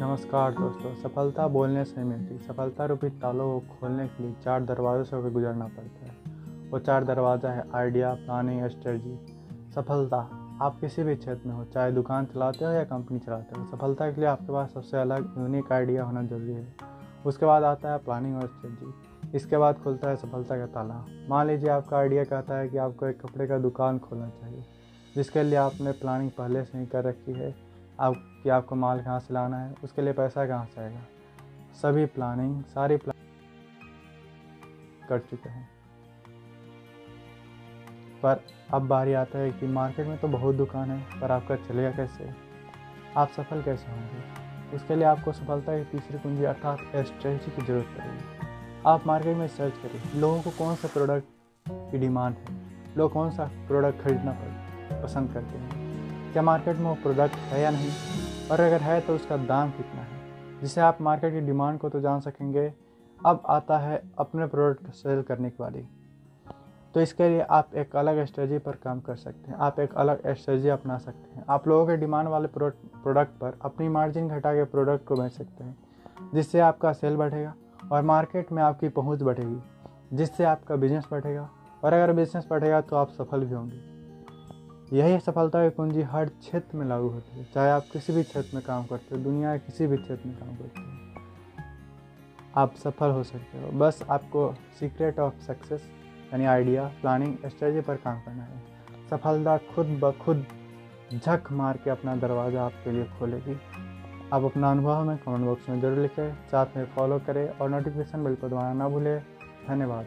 नमस्कार दोस्तों, सफलता बोलने से मिलती। सफलता रूपी तालों को खोलने के लिए चार दरवाजों से होकर गुजरना पड़ता है। वो चार दरवाज़ा है, आइडिया, प्लानिंग, स्ट्रेटजी। सफलता, आप किसी भी क्षेत्र में हो, चाहे दुकान चलाते हो या कंपनी चलाते हो, सफलता के लिए आपके पास सबसे अलग, यूनिक आइडिया होना ज़रूरी है। उसके बाद आता है प्लानिंग और स्ट्रेटजी। इसके बाद खुलता है सफलता का ताला। मान लीजिए आपका आइडिया कहता है कि आपको एक कपड़े का दुकान खोलना चाहिए, जिसके लिए आपने प्लानिंग पहले से ही कर रखी है। आप, कि आपको माल कहाँ से लाना है, उसके लिए पैसा कहाँ से आएगा? सभी प्लानिंग सारी प्लान कर चुके हैं। पर अब बारी आता है कि मार्केट में तो बहुत दुकान है, पर आपका चलेगा कैसे? आप सफल कैसे होंगे? उसके लिए आपको सफलता की तीसरी कुंजी अर्थात स्ट्रेटजी की ज़रूरत पड़ेगी। आप मार्केट में सर्च करिए, लोगों को कौन सा प्रोडक्ट की डिमांड है? लोग कौन सा प्रोडक्ट खरीदना पसंद करते हैं? क्या मार्केट में वो प्रोडक्ट है या नहीं? और अगर है तो उसका दाम कितना है? जिससे आप मार्केट की डिमांड को तो जान सकेंगे, अब आता है अपने प्रोडक्ट सेल करने की बारी तो इसके लिए आप एक अलग स्ट्रेटजी पर काम कर सकते हैं। आप एक अलग स्ट्रेटजी अपना सकते हैं। आप लोगों के डिमांड वाले प्रोडक्ट पर अपनी मार्जिन घटा के प्रोडक्ट को बेच सकते हैं, जिससे आपका सेल बढ़ेगा और मार्केट में आपकी पहुँच बढ़ेगी, जिससे आपका बिज़नेस बढ़ेगा। और अगर बिज़नेस बढ़ेगा तो आप सफल भी होंगे। यही सफलता की कुंजी हर क्षेत्र में लागू होती है। चाहे आप किसी भी क्षेत्र में काम करते हो, दुनिया के किसी भी क्षेत्र में काम करते हो, आप सफल हो सकते हो। बस आपको सीक्रेट ऑफ़ सक्सेस यानी आइडिया प्लानिंग स्ट्रेटजी पर काम करना है। सफलता खुद ब खुद झक मार के अपना दरवाज़ा आपके लिए खोलेगी। आप अपना अनुभव हमें कमेंट बॉक्स में ज़रूर लिखें। साथ में फॉलो करें और नोटिफिकेशन बिल पर दबाना ना भूलें। धन्यवाद।